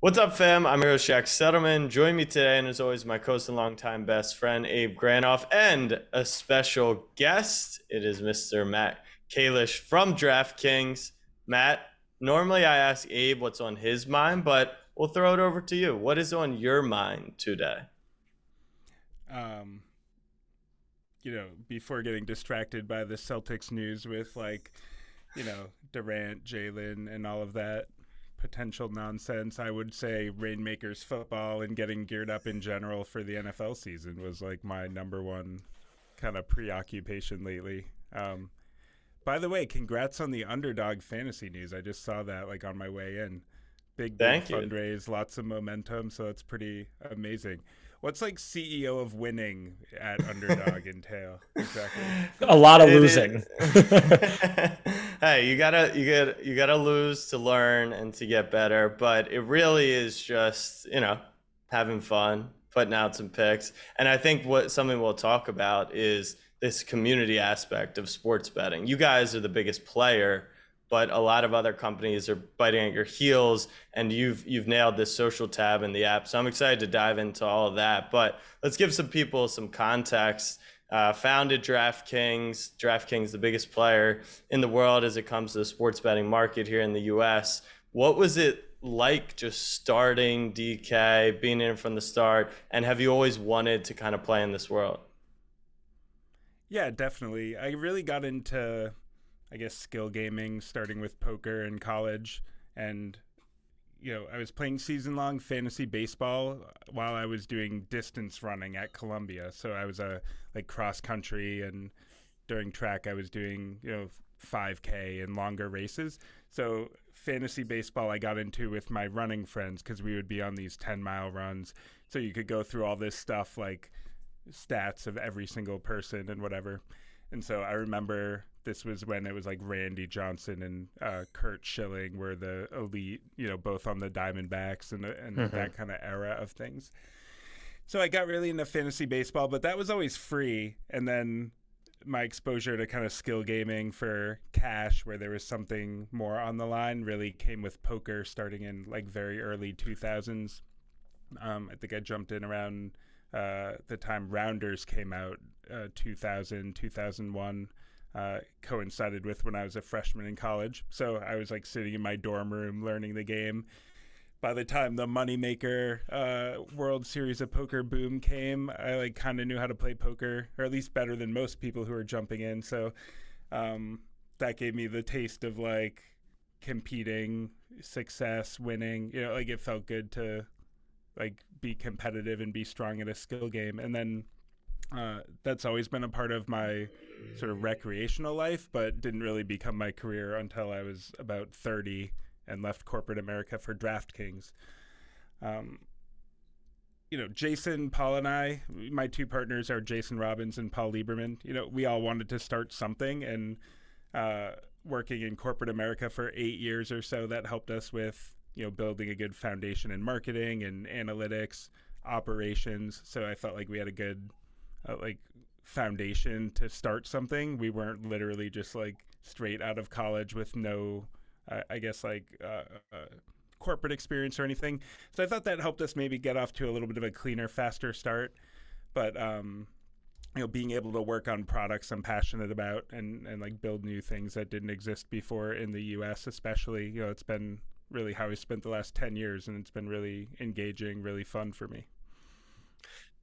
What's up, fam? I'm your host, Settleman. Join me today, and as always, my co-host and longtime best friend, Abe Granoff, and a special guest. It is Mr. Matt Kalish from DraftKings. Matt, normally I ask Abe what's on his mind, but we'll throw it over to you. What is on your mind today? Um, you know, before getting distracted by the Celtics news with like, you know, Durant, Jaylen, and all of that potential nonsense, I would say Reignmakers football and getting geared up in general for the NFL season was like my number one kind of preoccupation lately. Um, by the way, congrats on the underdog fantasy news. I just saw that like on my way in. Big, big Thank you. fundraise, lots of momentum, so it's pretty amazing. What's like CEO of winning at underdog entail exactly? A lot of It losing. hey, you gotta you gotta you gotta lose to learn and to get better. But it really is just you know having fun, putting out some picks, and I think what something we'll talk about is this community aspect of sports betting. You guys are the biggest player, but a lot of other companies are biting at your heels, and you've you've nailed this social tab in the app. So I'm excited to dive into all of that. But let's give some people some context. Uh, founded DraftKings. DraftKings, the biggest player in the world as it comes to the sports betting market here in the U.S. What was it like just starting DK, being in from the start, and have you always wanted to kind of play in this world? Yeah, definitely. I really got into, I guess, skill gaming starting with poker in college. And, you know, I was playing season long fantasy baseball while I was doing distance running at Columbia. So I was a like cross country and during track I was doing, you know, 5K and longer races. So fantasy baseball I got into with my running friends because we would be on these 10 mile runs. So you could go through all this stuff like stats of every single person and whatever. And so I remember this was when it was like Randy Johnson and uh, Curt Schilling were the elite, you know, both on the Diamondbacks and, and Mhm. that kind of era of things. So I got really into fantasy baseball, but that was always free. And then my exposure to kind of skill gaming for cash, where there was something more on the line, really came with poker starting in like very early 2000s. Um, I think I jumped in around uh, the time Rounders came out, uh, 2000, 2001. Uh, coincided with when I was a freshman in college. So I was like sitting in my dorm room learning the game. By the time the moneymaker uh, World Series of Poker boom came, I like kind of knew how to play poker, or at least better than most people who were jumping in. So um, that gave me the taste of like competing, success, winning. You know, like it felt good to like be competitive and be strong at a skill game. And then uh, that's always been a part of my sort of recreational life, but didn't really become my career until I was about 30 and left corporate America for DraftKings. Um, you know, Jason, Paul, and I, my two partners are Jason Robins and Paul Liberman. You know, we all wanted to start something, and uh, working in corporate America for eight years or so, that helped us with, you know, building a good foundation in marketing and analytics, operations. So I felt like we had a good, like, foundation to start something. We weren't literally just like straight out of college with no, uh, I guess, like, uh, uh, corporate experience or anything. So I thought that helped us maybe get off to a little bit of a cleaner, faster start. But um, you know, being able to work on products I'm passionate about and and like build new things that didn't exist before in the U.S. Especially, you know, it's been really how I spent the last ten years, and it's been really engaging, really fun for me.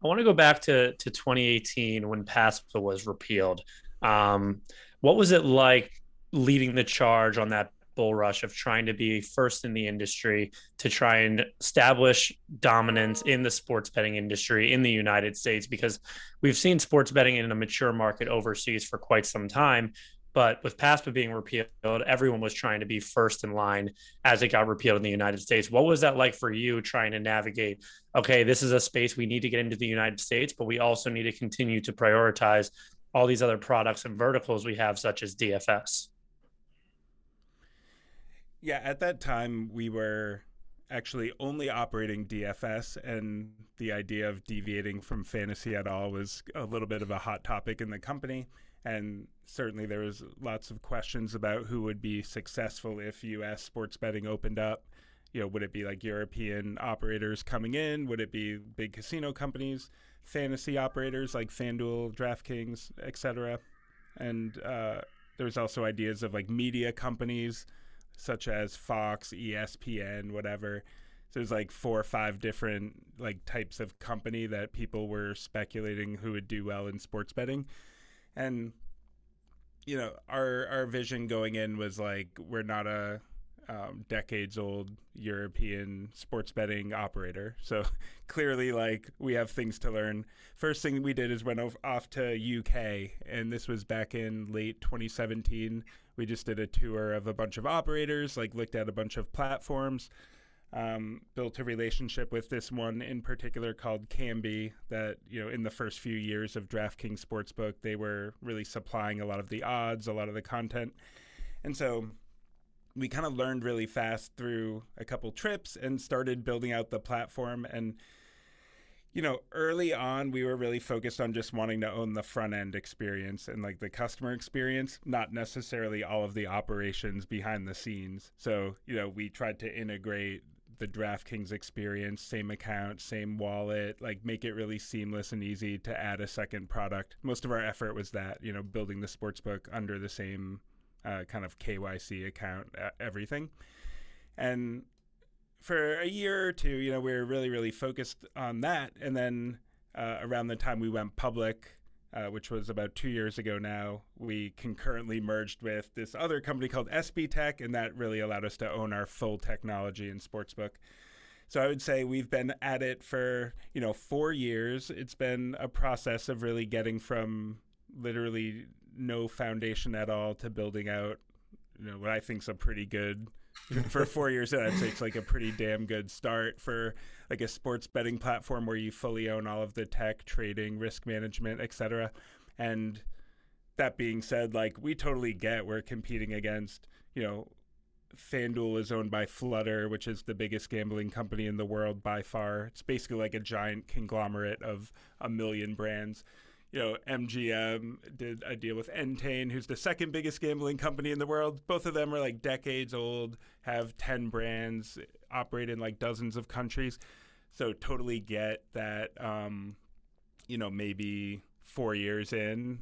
I want to go back to to 2018 when PASPA was repealed. Um, what was it like leading the charge on that bull rush of trying to be first in the industry to try and establish dominance in the sports betting industry in the United States? Because we've seen sports betting in a mature market overseas for quite some time. But with PASPA being repealed, everyone was trying to be first in line as it got repealed in the United States. What was that like for you trying to navigate? Okay, this is a space we need to get into the United States, but we also need to continue to prioritize all these other products and verticals we have, such as DFS. Yeah, at that time we were actually only operating DFS, and the idea of deviating from fantasy at all was a little bit of a hot topic in the company. And certainly there was lots of questions about who would be successful if U.S. sports betting opened up. you know, would it be like European operators coming in? Would it be big casino companies, fantasy operators like FanDuel, DraftKings, etc.? And uh, there's also ideas of like media companies such as Fox, ESPN, whatever. So there's like four or five different like types of company that people were speculating who would do well in sports betting. And you know, our our vision going in was like we're not a um, decades old European sports betting operator. So clearly, like we have things to learn. First thing we did is went off to UK, and this was back in late 2017. We just did a tour of a bunch of operators, like looked at a bunch of platforms. Um, built a relationship with this one in particular called Kambi. That you know, in the first few years of DraftKings Sportsbook, they were really supplying a lot of the odds, a lot of the content, and so we kind of learned really fast through a couple trips and started building out the platform and you know early on we were really focused on just wanting to own the front end experience and like the customer experience not necessarily all of the operations behind the scenes so you know we tried to integrate the DraftKings experience, same account, same wallet, like make it really seamless and easy to add a second product. Most of our effort was that, you know, building the sportsbook under the same uh, kind of KYC account, uh, everything. And for a year or two, you know, we were really, really focused on that. And then uh, around the time we went public, uh, which was about two years ago now, we concurrently merged with this other company called SBTech, and that really allowed us to own our full technology in sportsbook. So I would say we've been at it for you know four years. It's been a process of really getting from literally no foundation at all to building out, you know, what I think is a pretty good for four years. I'd say it's like a pretty damn good start for like a sports betting platform where you fully own all of the tech, trading, risk management, etc. And that being said, like we totally get we're competing against, you know, FanDuel is owned by Flutter, which is the biggest gambling company in the world by far. It's basically like a giant conglomerate of a million brands you know, MGM did a deal with Entain, who's the second biggest gambling company in the world. Both of them are like decades old, have 10 brands, operate in like dozens of countries. So totally get that, um, you know, maybe four years in,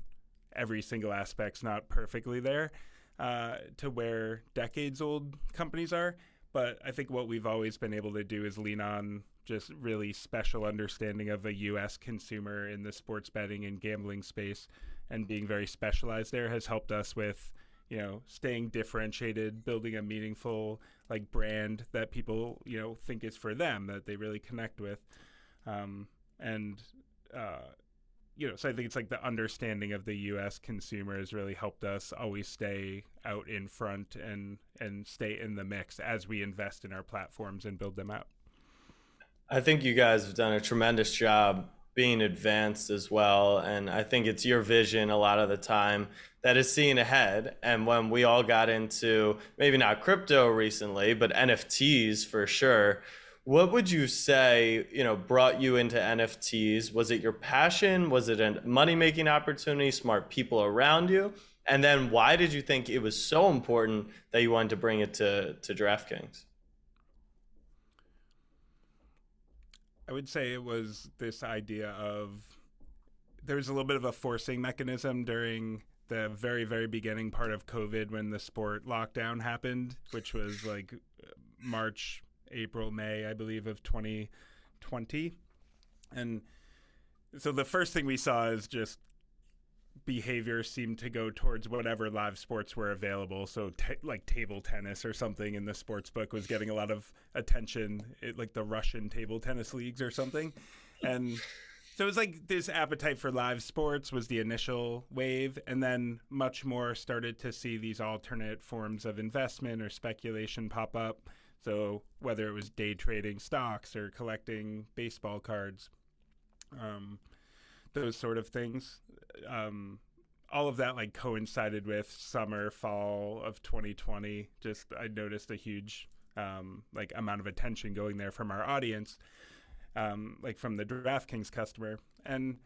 every single aspect's not perfectly there uh, to where decades old companies are. But I think what we've always been able to do is lean on just really special understanding of a U.S. consumer in the sports betting and gambling space, and being very specialized there has helped us with, you know, staying differentiated, building a meaningful like brand that people you know think is for them that they really connect with, um, and. Uh, you know, so I think it's like the understanding of the U.S. consumer has really helped us always stay out in front and and stay in the mix as we invest in our platforms and build them out. I think you guys have done a tremendous job being advanced as well. And I think it's your vision a lot of the time that is seeing ahead. And when we all got into maybe not crypto recently, but NFTs for sure, what would you say, you know, brought you into NFTs? Was it your passion? Was it a money making opportunity, smart people around you? And then why did you think it was so important that you wanted to bring it to, to DraftKings? I would say it was this idea of there was a little bit of a forcing mechanism during the very very beginning part of COVID when the sport lockdown happened, which was like March, April, May, I believe of 2020. And so the first thing we saw is just behavior seemed to go towards whatever live sports were available. So, t- like table tennis or something in the sports book was getting a lot of attention, it, like the Russian table tennis leagues or something. And so it was like this appetite for live sports was the initial wave, and then much more started to see these alternate forms of investment or speculation pop up. So, whether it was day trading stocks or collecting baseball cards. Um, those sort of things. Um, all of that like coincided with summer fall of 2020 just i noticed a huge um, like amount of attention going there from our audience um, like from the draftkings customer. And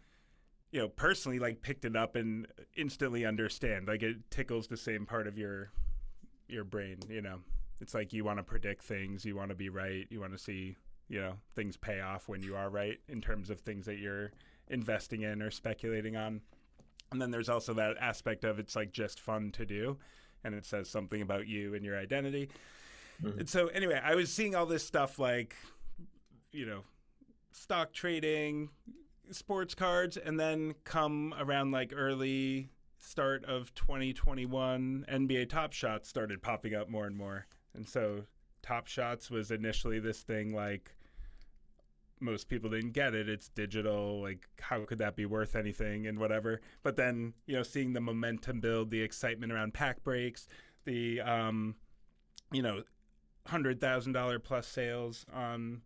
you know personally like picked it up and instantly understand. Like it tickles the same part of your your brain you know. It's like you want to predict things, you want to be right, you want to see you know things pay off when you are right in terms of things that you're investing in or speculating on. And then there's also that aspect of it's like just fun to do, and it says something about you and your identity. Mm-hmm. And so anyway, I was seeing all this stuff like, you know, stock trading, sports cards, and then come around like early start of 2021, NBA Top Shots started popping up more and more. And so Top Shots was initially this thing like most people didn't get it. It's digital. Like, how could that be worth anything and whatever? But then, you know, seeing the momentum build, the excitement around pack breaks, the, um, you know, $100,000 plus sales on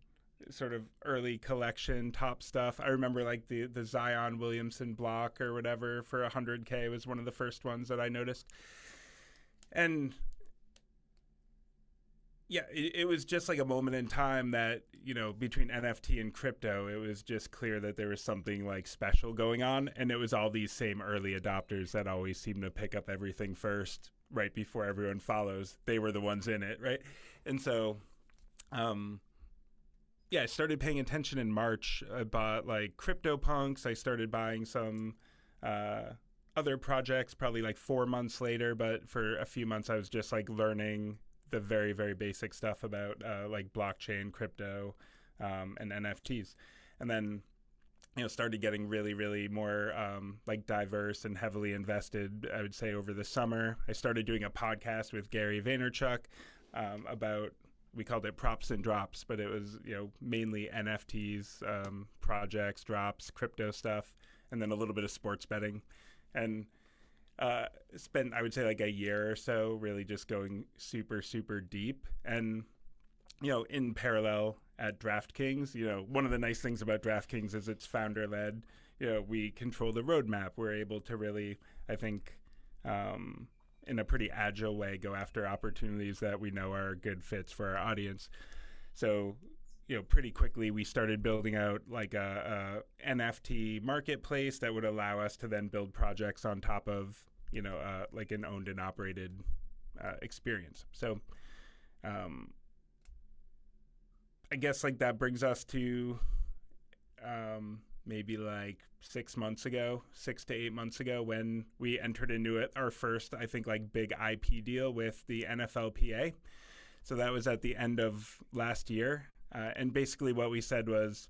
sort of early collection top stuff. I remember like the, the Zion Williamson block or whatever for 100K was one of the first ones that I noticed. And yeah, it, it, was just like a moment in time that you know between NFT and crypto, it was just clear that there was something like special going on, and it was all these same early adopters that always seem to pick up everything first, right before everyone follows. They were the ones in it, right? And so, um, yeah, I started paying attention in March. I bought like CryptoPunks. I started buying some. Uh, other projects probably like four months later, but for a few months I was just like learning the very very basic stuff about uh, like blockchain, crypto, um, and NFTs, and then you know started getting really really more um, like diverse and heavily invested. I would say over the summer, I started doing a podcast with Gary Vaynerchuk um, about we called it props and drops, but it was you know mainly NFTs, um, projects, drops, crypto stuff, and then a little bit of sports betting, and uh, spent I would say like a year or so really just going super super deep. And you know in parallel at DraftKings you know one of the nice things about DraftKings is it's founder led you know we control the roadmap. We're able to really I think um, in a pretty agile way go after opportunities that we know are good fits for our audience. So you know pretty quickly we started building out like a, a, nft marketplace that would allow us to then build projects on top of you know uh, like an owned and operated uh, experience. So um, i guess like that brings us to um, maybe like six months ago six to eight months ago when we entered into it our first i think like big ip deal with the nflpa so that was at the end of last year uh, and basically, what we said was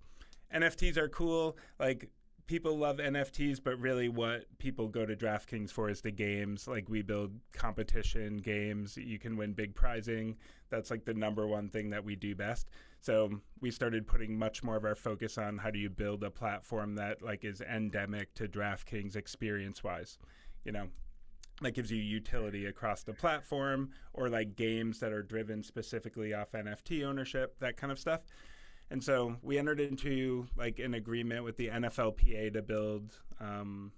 NFTs are cool. Like, people love NFTs, but really, what people go to DraftKings for is the games. Like, we build competition games. You can win big prizing. That's like the number one thing that we do best. So we started putting much more of our focus on how do you build a platform that like is endemic to DraftKings experience wise. You know, that gives you utility across the platform or like games that are driven specifically off NFT ownership, that kind of stuff. And so we entered into like an agreement with the NFLPA to build um,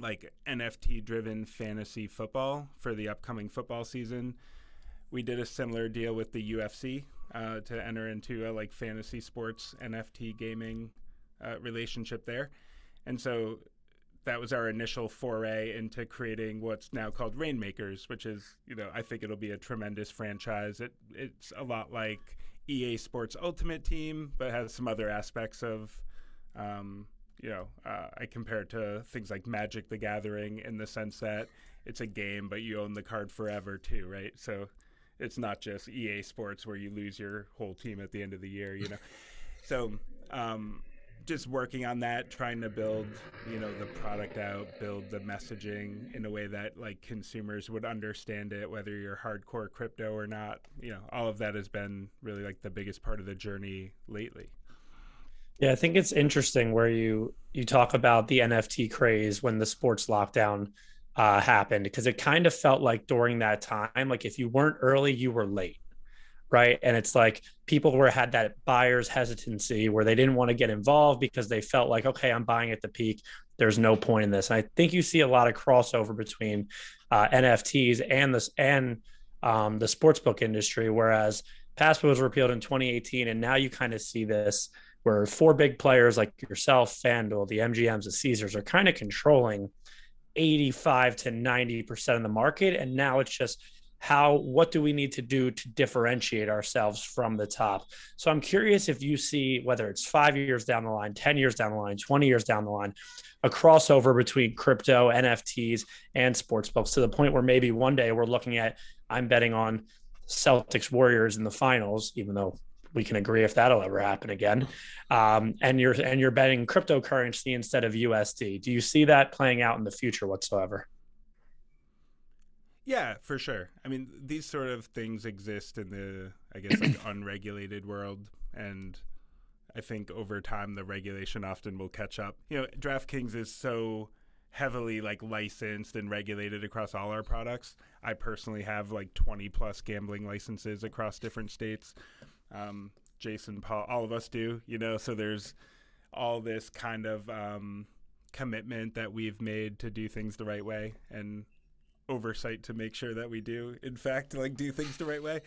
like NFT driven fantasy football for the upcoming football season. We did a similar deal with the UFC uh, to enter into a like fantasy sports NFT gaming uh, relationship there. And so that was our initial foray into creating what's now called Reignmakers, which is, you know, I think it'll be a tremendous franchise. It it's a lot like EA Sports Ultimate Team, but has some other aspects of, um, you know, uh, I compare it to things like Magic: The Gathering in the sense that it's a game, but you own the card forever too, right? So it's not just EA Sports where you lose your whole team at the end of the year, you know. so um, just working on that, trying to build, you know, the product out, build the messaging in a way that like consumers would understand it, whether you're hardcore crypto or not. You know, all of that has been really like the biggest part of the journey lately. Yeah, I think it's interesting where you you talk about the NFT craze when the sports lockdown uh, happened because it kind of felt like during that time, like if you weren't early, you were late right? And it's like people were had that buyer's hesitancy where they didn't want to get involved because they felt like okay i'm buying at the peak. There's no point in this. And i think you see a lot of crossover between uh, nfts and this and um, the sportsbook industry whereas PASPA was repealed in 2018 and now you kind of see this where four big players like yourself fanduel the mgms the caesars are kind of controlling 85 to 90 percent of the market and now it's just how what do we need to do to differentiate ourselves from the top so i'm curious if you see whether it's five years down the line 10 years down the line 20 years down the line a crossover between crypto nfts and sports books to the point where maybe one day we're looking at i'm betting on celtics warriors in the finals even though we can agree if that'll ever happen again. Um, and you're and you're betting cryptocurrency instead of USD. Do you see that playing out in the future whatsoever? Yeah, for sure. I mean, these sort of things exist in the, I guess, like unregulated world, and I think over time the regulation often will catch up. You know, DraftKings is so heavily like licensed and regulated across all our products. I personally have like 20 plus gambling licenses across different states. Um, Jason, Paul, all of us do, you know. So there's all this kind of um, commitment that we've made to do things the right way and oversight to make sure that we do, in fact, like do things the right way.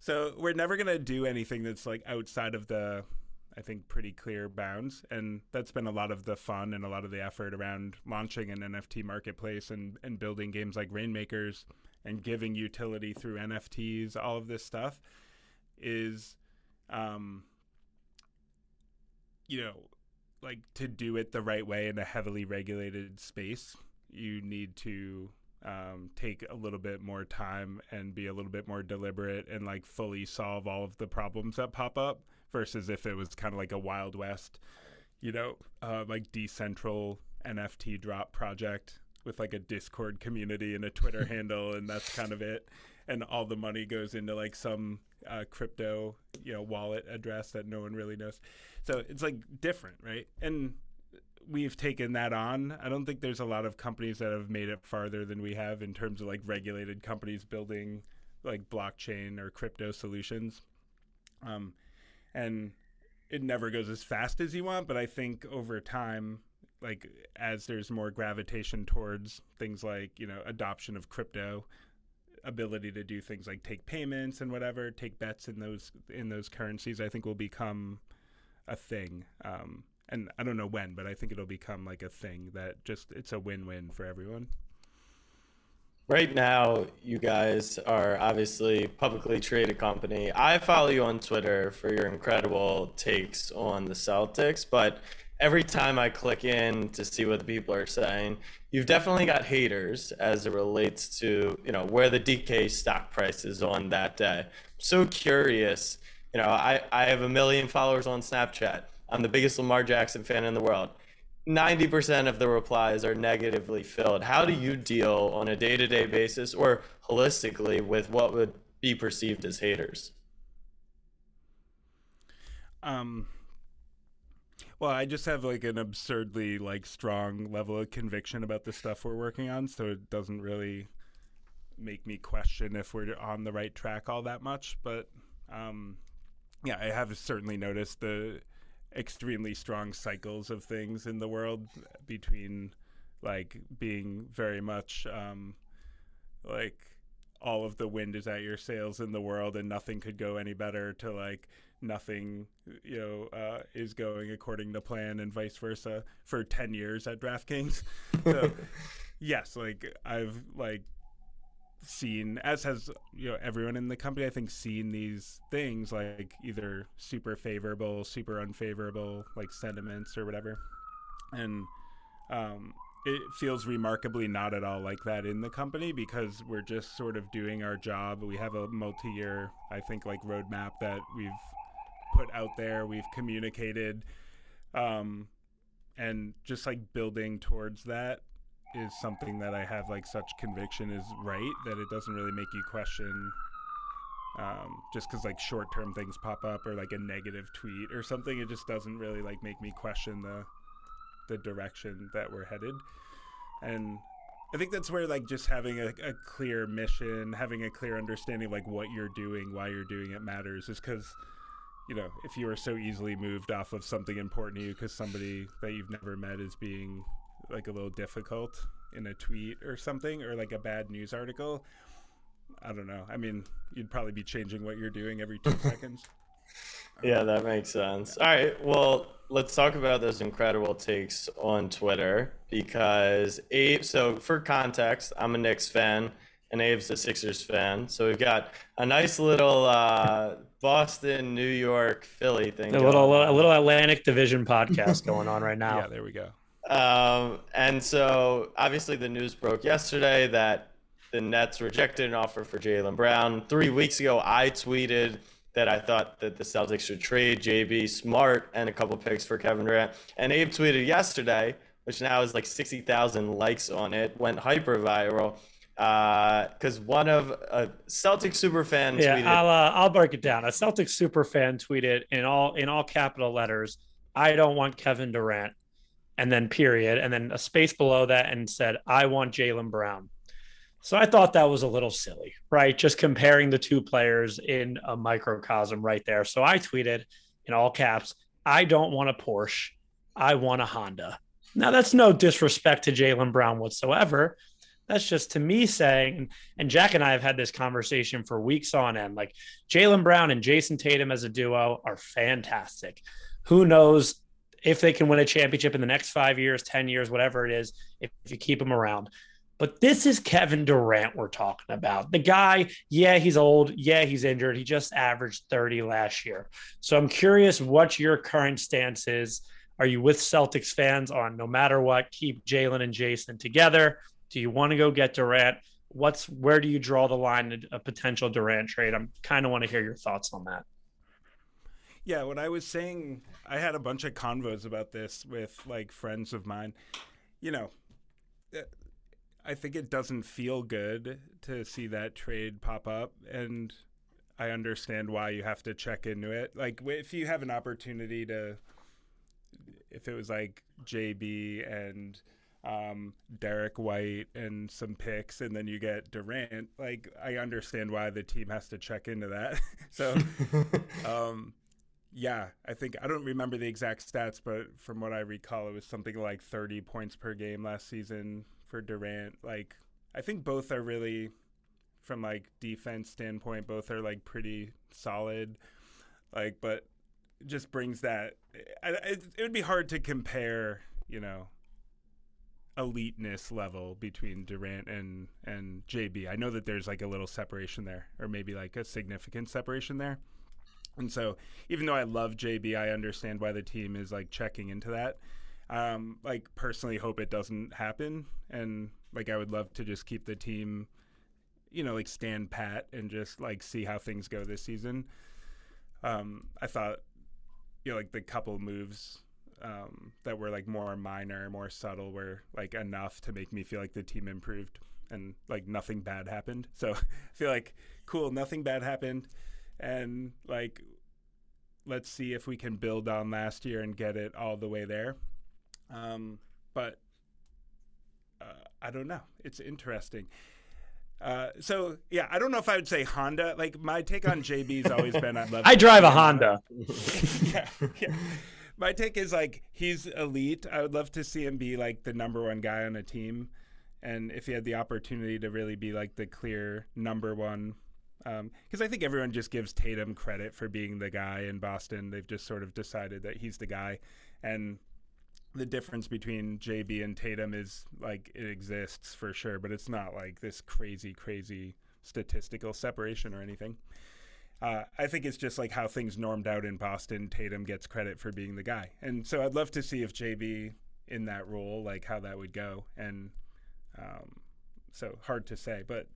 So we're never gonna do anything that's like outside of the, I think, pretty clear bounds. And that's been a lot of the fun and a lot of the effort around launching an NFT marketplace and and building games like Reignmakers and giving utility through NFTs. All of this stuff is um, you know, like to do it the right way in a heavily regulated space, you need to um, take a little bit more time and be a little bit more deliberate and like fully solve all of the problems that pop up versus if it was kind of like a wild west, you know, uh, like decentral NFT drop project with like a Discord community and a Twitter handle, and that's kind of it. And all the money goes into like some uh, crypto, you know, wallet address that no one really knows. So it's like different, right? And we've taken that on. I don't think there's a lot of companies that have made it farther than we have in terms of like regulated companies building like blockchain or crypto solutions. Um, and it never goes as fast as you want, but I think over time, like as there's more gravitation towards things like you know adoption of crypto, ability to do things like take payments and whatever, take bets in those in those currencies, I think will become a thing. Um, and I don't know when, but I think it'll become like a thing that just it's a win-win for everyone. Right now, you guys are obviously publicly traded company. I follow you on Twitter for your incredible takes on the Celtics, but every time I click in to see what the people are saying, you've definitely got haters as it relates to you know where the DK stock price is on that day. so curious. You know, I, I have a million followers on Snapchat. I'm the biggest Lamar Jackson fan in the world. 90% of the replies are negatively filled. How do you deal on a day to day basis or holistically with what would be perceived as haters? Um, well, I just have like an absurdly like strong level of conviction about the stuff we're working on, so it doesn't really make me question if we're on the right track all that much. But um, yeah, I have certainly noticed the extremely strong cycles of things in the world between like being very much um, like all of the wind is at your sails in the world and nothing could go any better to like nothing you know uh, is going according to plan and vice versa for 10 years at DraftKings. So yes, like I've like seen as has you know everyone in the company I think seen these things like either super favorable, super unfavorable like sentiments or whatever. And um it feels remarkably not at all like that in the company because we're just sort of doing our job. We have a multi-year, I think, like roadmap that we've put out there, we've communicated, um, and just like building towards that is something that I have like such conviction is right that it doesn't really make you question. Um, just because like short-term things pop up or like a negative tweet or something, it just doesn't really like make me question the the direction that we're headed. And I think that's where like just having a, a clear mission, having a clear understanding of like what you're doing, why you're doing it matters, is because you know, if you are so easily moved off of something important to you because somebody that you've never met is being like a little difficult in a tweet or something or like a bad news article, I don't know. I mean, you'd probably be changing what you're doing every two seconds. Yeah, that makes sense. All right, well, let's talk about those incredible takes on Twitter because Abe. So, for context, I'm a Knicks fan and Abe's a Sixers fan. So we've got a nice little uh, Boston, New York, Philly thing. A little, a little Atlantic Division podcast going on right now. Yeah, there we go. Um, and so obviously the news broke yesterday that the Nets rejected an offer for Jaylen Brown. Three weeks ago, I tweeted that I thought that the Celtics should trade JB Smart and a couple picks for Kevin Durant. And Abe tweeted yesterday, which now is like 60,000 likes on it, went hyper viral because uh, one of a Celtic super fan yeah, tweeted. I'll uh, I'll break it down. A Celtic super fan tweeted in all in all capital letters, "I don't want Kevin Durant," and then period, and then a space below that, and said, "I want Jaylen Brown." So I thought that was a little silly, right? Just comparing the two players in a microcosm right there. So I tweeted in all caps, "I don't want a Porsche, I want a Honda." Now that's no disrespect to Jaylen Brown whatsoever that's just to me saying, and Jack and I have had this conversation for weeks on end. Like Jaylen Brown and Jayson Tatum as a duo are fantastic. Who knows if they can win a championship in the next five years, 10 years, whatever it is, if, if you keep them around. But this is Kevin Durant we're talking about. The guy, yeah, he's old. Yeah, he's injured. He just averaged 30 last year. So I'm curious what your current stance is. Are you with Celtics fans on no matter what, keep Jaylen and Jayson together? Do you want to go get Durant? What's where do you draw the line a potential Durant trade? I'm kind of want to hear your thoughts on that. Yeah, what I was saying, I had a bunch of convos about this with like friends of mine. You know, uh, I think it doesn't feel good to see that trade pop up, and I understand why you have to check into it. Like, if you have an opportunity to, if it was like JB and um, Derrick White and some picks, and then you get Durant. Like I understand why the team has to check into that. so, um, yeah, I think I don't remember the exact stats, but from what I recall, it was something like 30 points per game last season for Durant. Like I think both are really, from like defense standpoint, both are like pretty solid. Like, but just brings that. It, it would be hard to compare, you know eliteness level between Durant and and JB. I know that there's like a little separation there, or maybe like a significant separation there. And so, even though I love JB, I understand why the team is like checking into that. Um, like personally, hope it doesn't happen, and like I would love to just keep the team, you know, like stand pat and just like see how things go this season. Um, I thought, you know, like the couple moves um, that were like more minor, more subtle, were like enough to make me feel like the team improved and like nothing bad happened. So I feel like cool, nothing bad happened, and like let's see if we can build on last year and get it all the way there. Um, but uh, I don't know. It's interesting. Uh, so yeah, I don't know if I would say Honda. Like my take on JB's always been I love. I drive a Honda. yeah, yeah my take is like he's elite. I would love to see him be like the number one guy on a team, and if he had the opportunity to really be like the clear number one, because um, I think everyone just gives Tatum credit for being the guy in Boston. They've just sort of decided that he's the guy, and the difference between JB and Tatum is like it exists for sure, but it's not like this crazy, crazy statistical separation or anything. Uh, I think it's just like how things normed out in Boston. Tatum gets credit for being the guy, and so I'd love to see if JB in that role, like how that would go. And um, so hard to say, but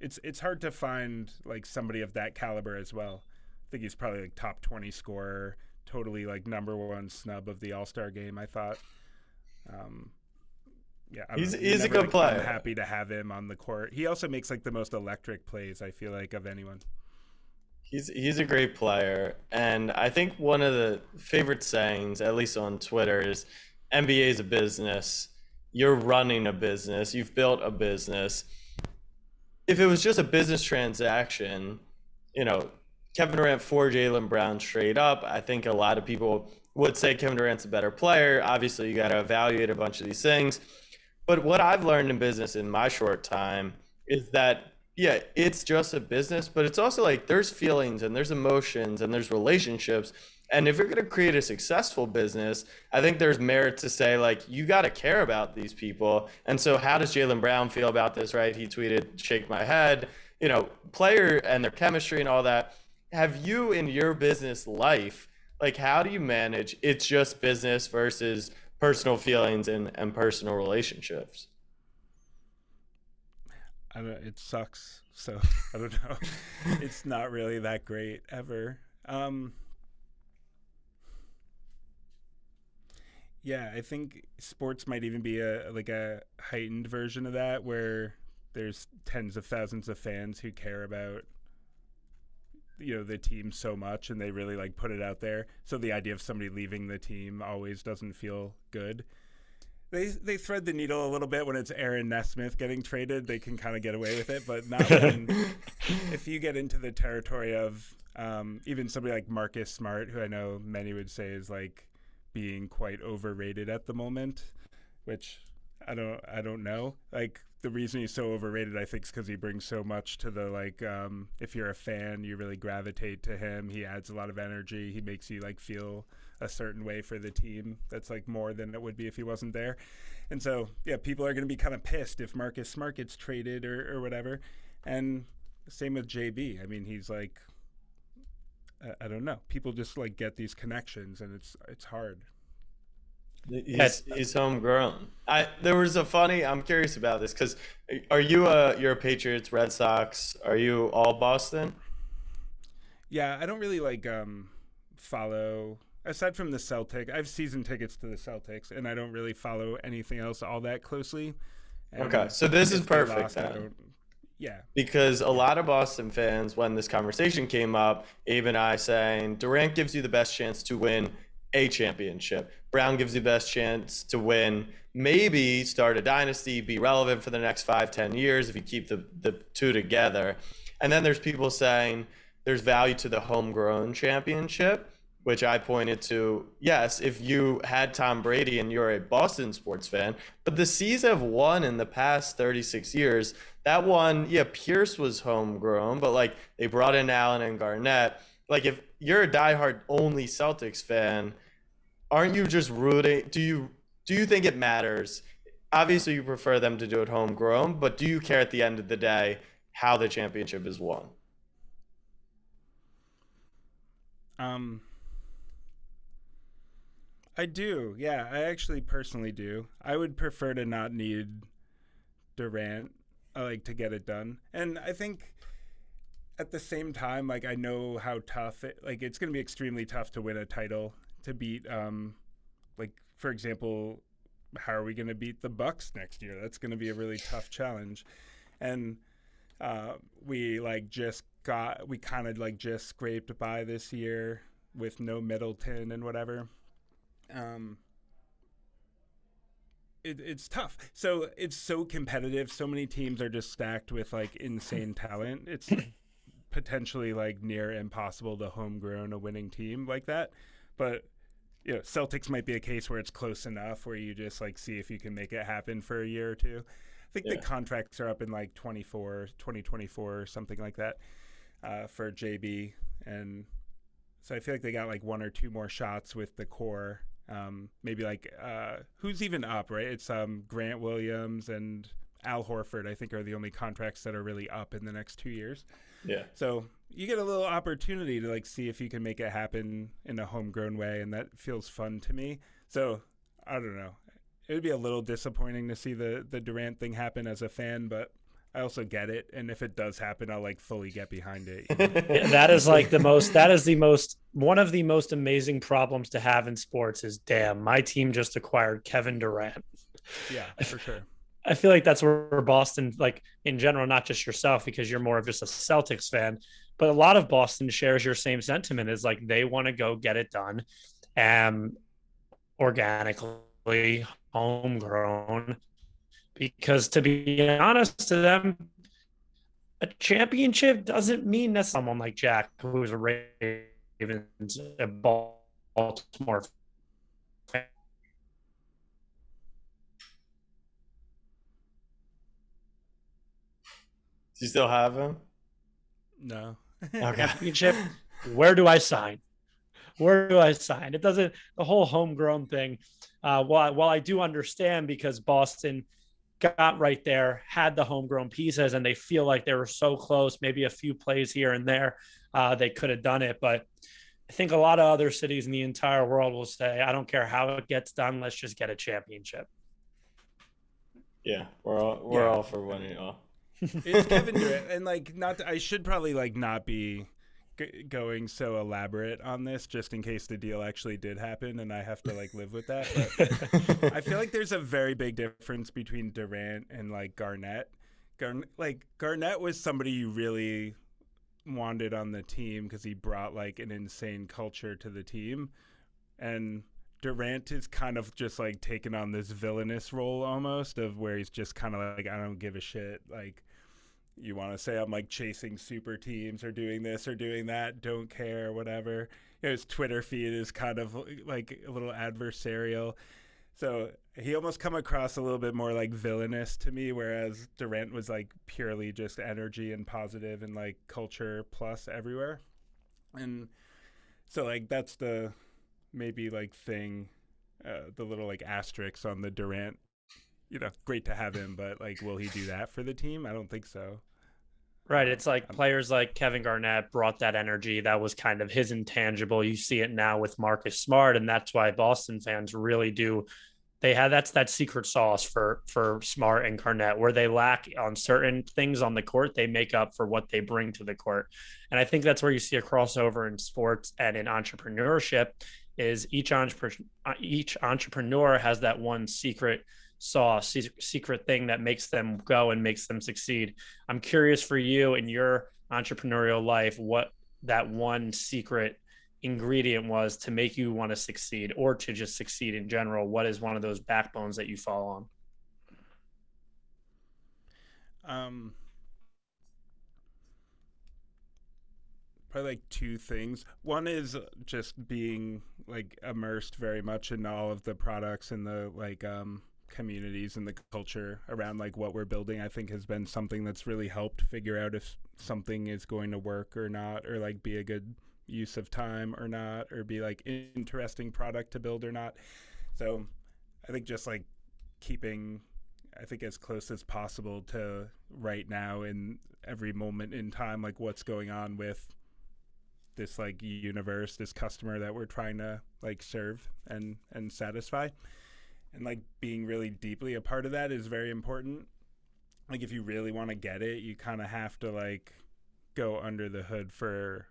it's it's hard to find like somebody of that caliber as well. I think he's probably like top twenty scorer, totally like number one snub of the All Star game. I thought. Um, yeah, I'm, he's he's a good like, player. I'm happy to have him on the court. He also makes like the most electric plays. I feel like of anyone. He's he's a great player, and I think one of the favorite sayings, at least on Twitter, is NBA is a business. You're running a business. You've built a business. If it was just a business transaction, you know, Kevin Durant for Jaylen Brown straight up, I think a lot of people would say Kevin Durant's a better player. Obviously, you got to evaluate a bunch of these things. But what I've learned in business in my short time is that yeah, it's just a business, but it's also like there's feelings and there's emotions and there's relationships And if you're going to create a successful business, I think there's merit to say, like, you got to care about these people. And so, how does Jaylen Brown feel about this, right? He tweeted, shake my head, you know, player and their chemistry and all that. Have you in your business life, like, how do you manage it's just business versus personal feelings and, and personal relationships? I don't, it sucks. So I don't know. it's not really that great ever. Um, yeah, I think sports might even be a like a heightened version of that, where there's tens of thousands of fans who care about you know the team so much and they really like put it out there so the idea of somebody leaving the team always doesn't feel good they they thread the needle a little bit when it's Aaron Nesmith getting traded. They can kind of get away with it, but not when if you get into the territory of um, even somebody like Marcus Smart, who I know many would say is like being quite overrated at the moment, which I don't I don't know. Like the reason he's so overrated, I think, is because he brings so much to the like. Um, if you're a fan, you really gravitate to him. He adds a lot of energy. He makes you like feel a certain way for the team. That's like more than it would be if he wasn't there. And so, yeah, people are going to be kind of pissed if Marcus Smart gets traded or, or whatever. And same with JB. I mean, he's like, I, I don't know. People just like get these connections, and it's it's hard. He's, he's homegrown. I there was a funny. I'm curious about this because are you a you're a Patriots, Red Sox? Are you all Boston? Yeah, I don't really like um follow aside from the Celtic. I have season tickets to the Celtics, and I don't really follow anything else all that closely. And okay, so this is perfect. Lost, yeah. Because a lot of Boston fans, when this conversation came up, Abe and I saying Durant gives you the best chance to win a championship. Brown gives you the best chance to win, maybe start a dynasty, be relevant for the next five, ten years if you keep the, the two together. And then there's people saying there's value to the homegrown championship, which I pointed to. Yes, if you had Tom Brady and you're a Boston sports fan, but the C's have won in the past 36 years. That one, yeah, Pierce was homegrown, but like they brought in Allen and Garnett like if you're a diehard only Celtics fan, aren't you just rooting? Do you do you think it matters? Obviously, you prefer them to do it homegrown, but do you care at the end of the day how the championship is won? Um, I do. Yeah, I actually personally do. I would prefer to not need Durant, like to get it done, and I think at the same time, like I know how tough it, like it's going to be extremely tough to win a title to beat, um, like for example, how are we going to beat the Bucks next year? That's going to be a really tough challenge, and uh, we like just got we kind of like just scraped by this year with no Middleton and whatever. Um, it, it's tough. So it's so competitive. So many teams are just stacked with like insane talent. It's potentially like near impossible to homegrown a winning team like that. But you know, Celtics might be a case where it's close enough where you just like see if you can make it happen for a year or two. I think yeah. the contracts are up in like 24, 2024 or something like that uh, for JB. And so I feel like they got like one or two more shots with the core. Um, maybe like uh, who's even up, right? It's um, Grant Williams and Al Horford, I think, are the only contracts that are really up in the next two years. Yeah. So you get a little opportunity to like see if you can make it happen in a homegrown way, and that feels fun to me. So I don't know. It would be a little disappointing to see the the Durant thing happen as a fan, but I also get it, and if it does happen, I'll like fully get behind it. yeah, that is like the most. That is the most. One of the most amazing problems to have in sports is, damn, my team just acquired Kevin Durant. Yeah, for sure. I feel like that's where Boston, like in general, not just yourself, because you're more of just a Celtics fan, but a lot of Boston shares your same sentiment. Is like they want to go get it done, um, organically, homegrown, because to be honest to them, a championship doesn't mean that someone like Jack, who's a Ravens, a Baltimore fan, Do you still have him? No. Okay. Championship. Where do I sign? where do I sign? It doesn't the whole homegrown thing. Uh, while while I do understand because Boston got right there, had the homegrown pieces, and they feel like they were so close. Maybe a few plays here and there, uh, they could have done it. But I think a lot of other cities in the entire world will say, "I don't care how it gets done. Let's just get a championship." Yeah, we're all we're yeah. all for winning it all. it's Kevin Durant, and like not. To, I should probably like not be g- going so elaborate on this, just in case the deal actually did happen, and I have to like live with that. But I feel like there's a very big difference between Durant and like Garnett. Garn- like Garnett was somebody you really wanted on the team because he brought like an insane culture to the team, and Durant is kind of just like taking on this villainous role almost of where he's just kind of like I don't give a shit like you want to say I'm like chasing super teams or doing this or doing that, don't care, whatever. You know, his Twitter feed is kind of like a little adversarial. So he almost come across a little bit more like villainous to me, whereas Durant was like purely just energy and positive and like culture plus everywhere. And so like that's the maybe like thing, uh, the little like asterisks on the Durant you know, great to have him, but like, will he do that for the team? I don't think so. Right. It's like um, players like Kevin Garnett brought that energy. That was kind of his intangible. You see it now with Marcus Smart, and that's why Boston fans really do. They have that's that secret sauce for for Smart and Garnett, where they lack on certain things on the court, they make up for what they bring to the court. And I think that's where you see a crossover in sports and in entrepreneurship. Is each entrepreneur each entrepreneur has that one secret saw a secret thing that makes them go and makes them succeed. I'm curious for you in your entrepreneurial life, what that one secret ingredient was to make you want to succeed or to just succeed in general. What is one of those backbones that you fall on? Um, probably like two things. One is just being like immersed very much in all of the products and the like um communities and the culture around like what we're building i think has been something that's really helped figure out if something is going to work or not or like be a good use of time or not or be like interesting product to build or not. So i think just like keeping i think as close as possible to right now in every moment in time like what's going on with this like universe this customer that we're trying to like serve and and satisfy and like being really deeply a part of that is very important. Like if you really want to get it you kind of have to like go under the hood for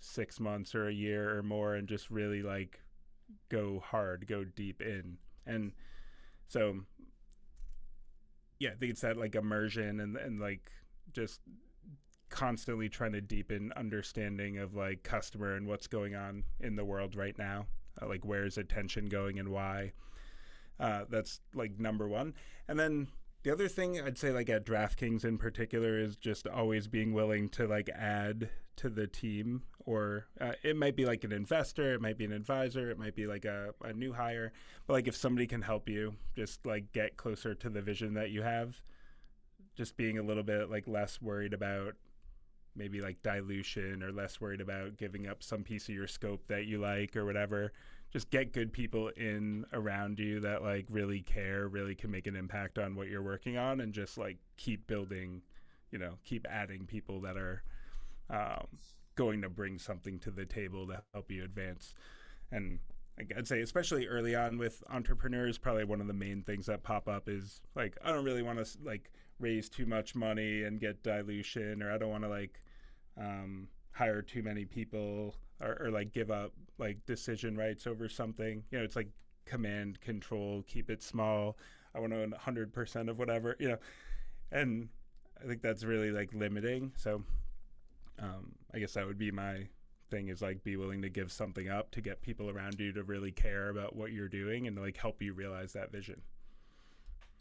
six months or a year or more and just really like go hard go deep in. And so yeah i think it's that like immersion and and like just constantly trying to deepen understanding of like customer and what's going on in the world right now uh, like where's attention going and why uh, that's like number one. And then the other thing I'd say, like at DraftKings in particular, is just always being willing to like add to the team, or uh, it might be like an investor, it might be an advisor, it might be like a, a new hire. But like if somebody can help you, just like get closer to the vision that you have, just being a little bit like less worried about maybe like dilution or less worried about giving up some piece of your scope that you like or whatever just get good people in around you that like really care, really can make an impact on what you're working on, and just like keep building, you know, keep adding people that are um, going to bring something to the table to help you advance. And I'd say, especially early on with entrepreneurs, probably one of the main things that pop up is like, I don't really want to like raise too much money and get dilution, or I don't want to like um, hire too many people or, or like give up like decision rights over something. You know, it's like command control, keep it small. I want to own 100% of whatever, you know. And I think that's really like limiting. So um, I guess that would be my thing is like be willing to give something up to get people around you to really care about what you're doing and like help you realize that vision.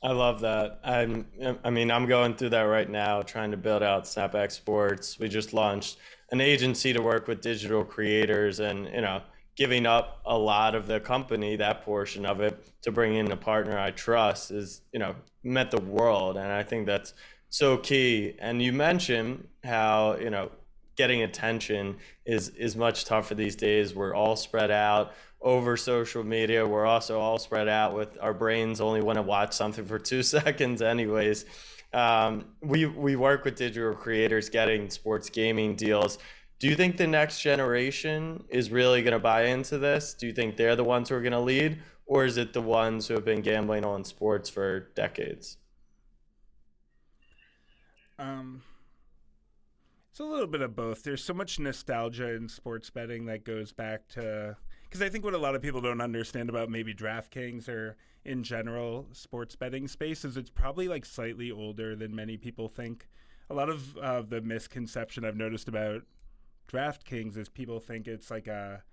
I love that. I'm, I mean, I'm going through that right now, trying to build out Snapback Sports. We just launched an agency to work with digital creators, and you know, giving up a lot of the company, that portion of it, to bring in a partner I trust is, you know, meant the world, and I think that's so key. And you mentioned how you know getting attention is is much tougher these days. We're all spread out over social media. We're also all spread out with our brains only want to watch something for two seconds, anyways. Um, we we work with digital creators getting sports gaming deals. Do you think the next generation is really going to buy into this? Do you think they're the ones who are going to lead, or is it the ones who have been gambling on sports for decades? Um, it's a little bit of both. There's so much nostalgia in sports betting that goes back to because I think what a lot of people don't understand about maybe DraftKings or in general sports betting space is it's probably like slightly older than many people think. A lot of uh, the misconception I've noticed about DraftKings is people think it's like a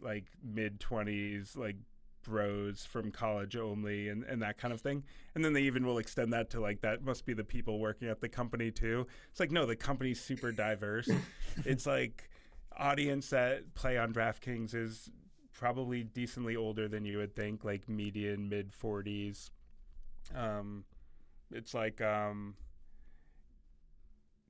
like mid 20s like bros from college only and, and that kind of thing. And then they even will extend that to like that must be the people working at the company too. It's like no, the company's super diverse. it's like audience that play on DraftKings is probably decently older than you would think, like median mid 40s. Um, it's like um,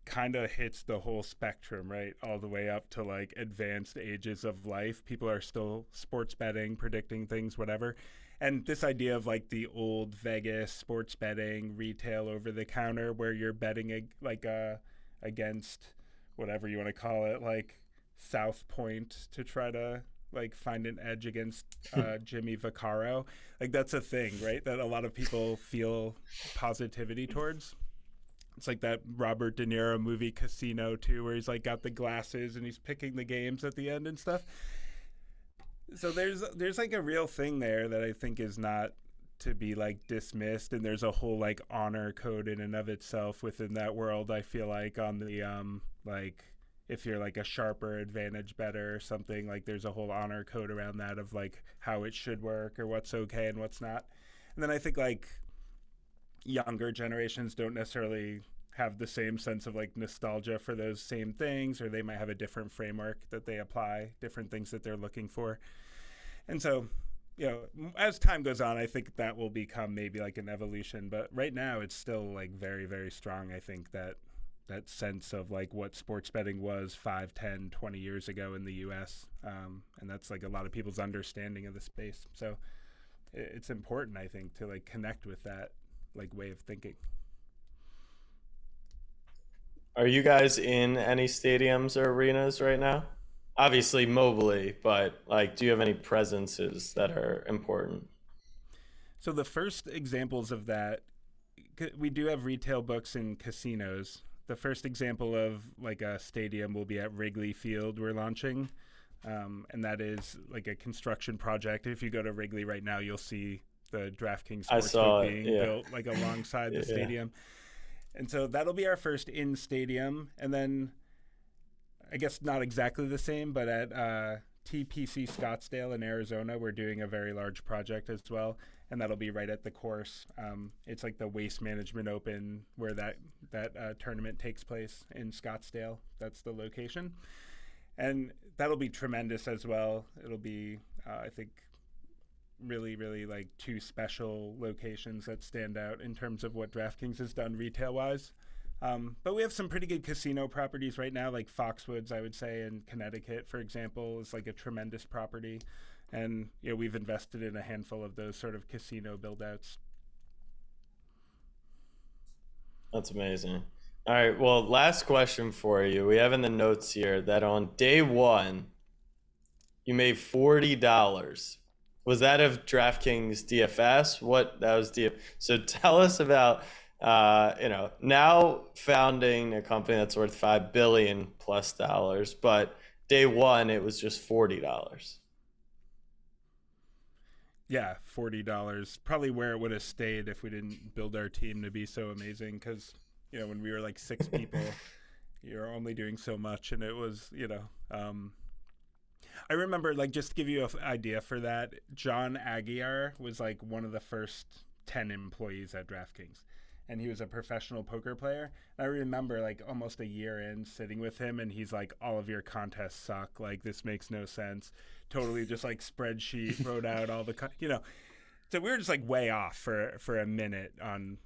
kind of hits the whole spectrum, right? All the way up to like advanced ages of life. People are still sports betting, predicting things, whatever. And this idea of like the old Vegas sports betting, retail over the counter, where you're betting ag- like uh, against whatever you want to call it, like South Point to try to like find an edge against uh, Jimmy Vaccaro. Like that's a thing, right? That a lot of people feel positivity towards. It's like that Robert De Niro movie Casino too, where he's like got the glasses and he's picking the games at the end and stuff. So there's there's like a real thing there that I think is not to be like dismissed and there's a whole like honor code in and of itself within that world I feel like on the um like if you're like a sharper advantage bettor or something like there's a whole honor code around that of like how it should work or what's okay and what's not and then i think like younger generations don't necessarily have the same sense of like nostalgia for those same things or they might have a different framework that they apply different things that they're looking for. And so you know as time goes on i think that will become maybe like an evolution but right now it's still like very very strong i think that that sense of like what sports betting was 5 10 20 years ago in the us um, and that's like a lot of people's understanding of the space. So it's important i think to like connect with that like way of thinking are you guys in any stadiums or arenas right now obviously mobily but like do you have any presences that are important so the first examples of that we do have retail books in casinos the first example of like a stadium will be at Wrigley Field. We're launching, um, and that is like a construction project. If you go to Wrigley right now, you'll see the DraftKings Sportsbook being yeah. built like alongside the stadium. And so that'll be our first in stadium, and then I guess not exactly the same, but at uh, TPC Scottsdale in Arizona, we're doing a very large project as well and that'll be right at the course. Um, it's like the Waste Management Open where that that uh, tournament takes place in Scottsdale. That's the location, and that'll be tremendous as well. It'll be, uh, I think, really, really like two special locations that stand out in terms of what DraftKings has done retail wise. Um, but we have some pretty good casino properties right now, like Foxwoods, I would say, in Connecticut, for example, is like a tremendous property and you know we've invested in a handful of those sort of casino buildouts. That's amazing. All right, well, last question for you. We have in the notes here that on day one, you made forty dollars. Was that of DraftKings DFS? What that was DF. So tell us about uh, you know now founding a company that's worth five billion plus dollars, but day one it was just forty dollars. Yeah, forty dollars. Probably where it would have stayed if we didn't build our team to be so amazing. Because you know, when we were like six people, you're only doing so much, and it was you know. Um, I remember, like, just to give you an idea for that, John Aguiar was like one of the first ten employees at DraftKings and he was a professional poker player. And I remember like almost a year in sitting with him, and he's like, "All of your contests suck. Like this makes no sense." Totally just like spreadsheet wrote out all the, you know. So we were just like way off for for a minute on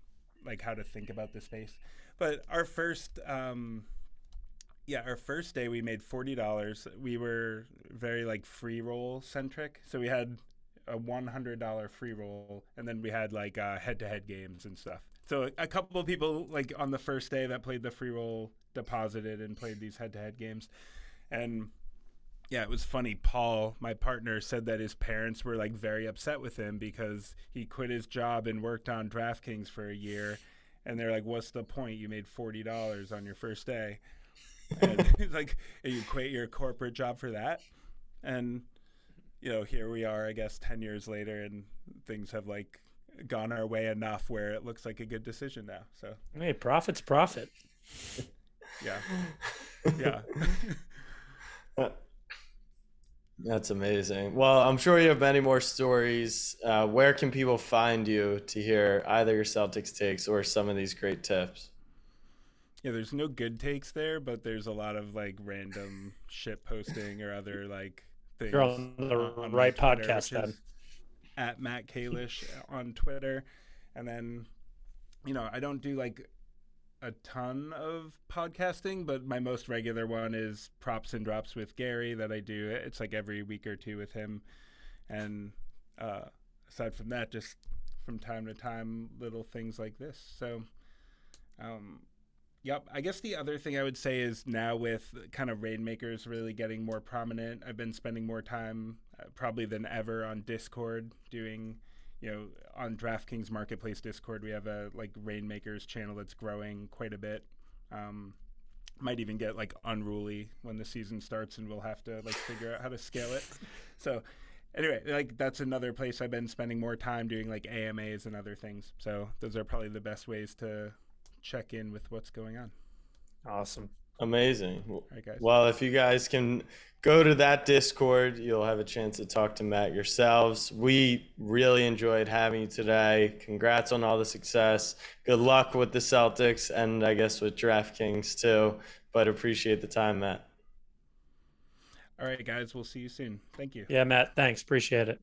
like how to think about the space. But our first um, Yeah, our first day we made forty dollars. We were very like free roll centric, so we had a one hundred dollar free roll, and then we had like head to head games and stuff. So a couple of people like on the first day that played the free roll deposited and played these head to head games, and yeah, it was funny. Paul, my partner, said that his parents were like very upset with him because he quit his job and worked on DraftKings for a year, and they're like, "What's the point? You made forty dollars on your first day." And he's like, "You quit your corporate job for that?" And you know, here we are, I guess, 10 years later, and things have like gone our way enough where it looks like a good decision now. So, hey, profit's profit. yeah. Yeah. That's amazing. Well, I'm sure you have many more stories. Uh, where can people find you to hear either your Celtics takes or some of these great tips? Yeah, there's no good takes there, but there's a lot of like random shit posting or other like things. You're on the on right Twitter, podcast then. At Matt Kalish on Twitter. And then, you know, I don't do like a ton of podcasting, but my most regular one is Props and Drops with Gary that I do. It's like every week or two with him. And uh, aside from that, just from time to time, little things like this. So, um, Yep. I guess the other thing I would say is now with kind of Reignmakers really getting more prominent, I've been spending more time uh, probably than ever on Discord doing, you know, on DraftKings Marketplace Discord. We have a like Reignmakers channel that's growing quite a bit. Um, might even get like unruly when the season starts and we'll have to like figure out how to scale it. So anyway, like that's another place I've been spending more time doing like AMAs and other things. So those are probably the best ways to check in with what's going on. Awesome. Amazing. Right, well, if you guys can go to that Discord, you'll have a chance to talk to Matt yourselves. We really enjoyed having you today. Congrats on all the success. Good luck with the Celtics and I guess with DraftKings too. But appreciate the time, Matt. All right, guys. We'll see you soon. Thank you. Yeah, Matt. Thanks. Appreciate it.